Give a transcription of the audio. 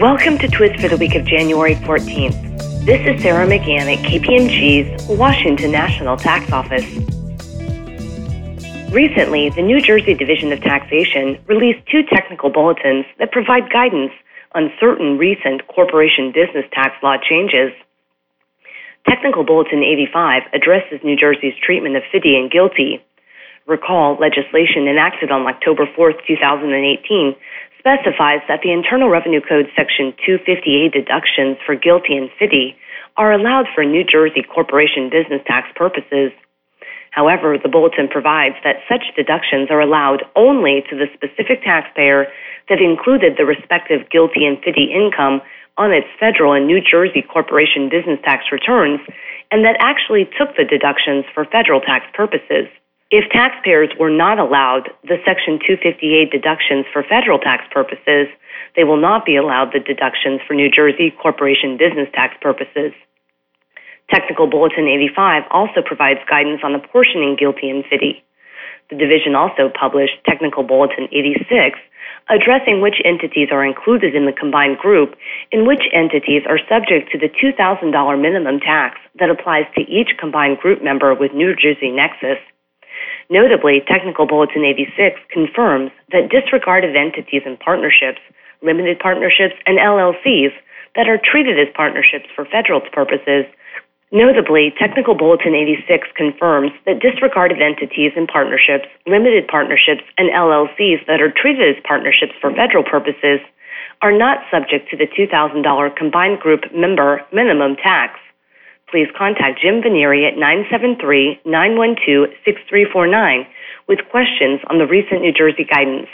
Welcome to Twist for the week of January 14th. This is Sarah McGann at KPMG's Washington National Tax Office. Recently, the New Jersey Division of Taxation released two technical bulletins that provide guidance on certain recent corporation business tax law changes. Technical Bulletin 85 addresses New Jersey's treatment of FDII and GILTI. Recall legislation enacted on October 4, 2018 specifies that the Internal Revenue Code Section 258 deductions for GILTI and FDII are allowed for New Jersey corporation business tax purposes. However, the bulletin provides that such deductions are allowed only to the specific taxpayer that included the respective GILTI and FDII income on its federal and New Jersey corporation business tax returns and that actually took the deductions for federal tax purposes. If taxpayers were not allowed the Section 258 deductions for federal tax purposes, they will not be allowed the deductions for New Jersey corporation business tax purposes. Technical Bulletin 85 also provides guidance on apportioning GILTI and FDII. The division also published Technical Bulletin 86, addressing which entities are included in the combined group and which entities are subject to the $2,000 minimum tax that applies to each combined group member with New Jersey Nexus. Notably, Technical Bulletin 86 confirms that disregarded entities and partnerships, limited partnerships, and LLCs that are treated as partnerships for federal purposes. Notably, Technical Bulletin 86 confirms that disregarded entities and partnerships, limited partnerships, and LLCs that are treated as partnerships for federal purposes are not subject to the $2,000 combined group member minimum tax please contact Jim Venieri at 973 912 6349 with questions on the recent New Jersey guidance.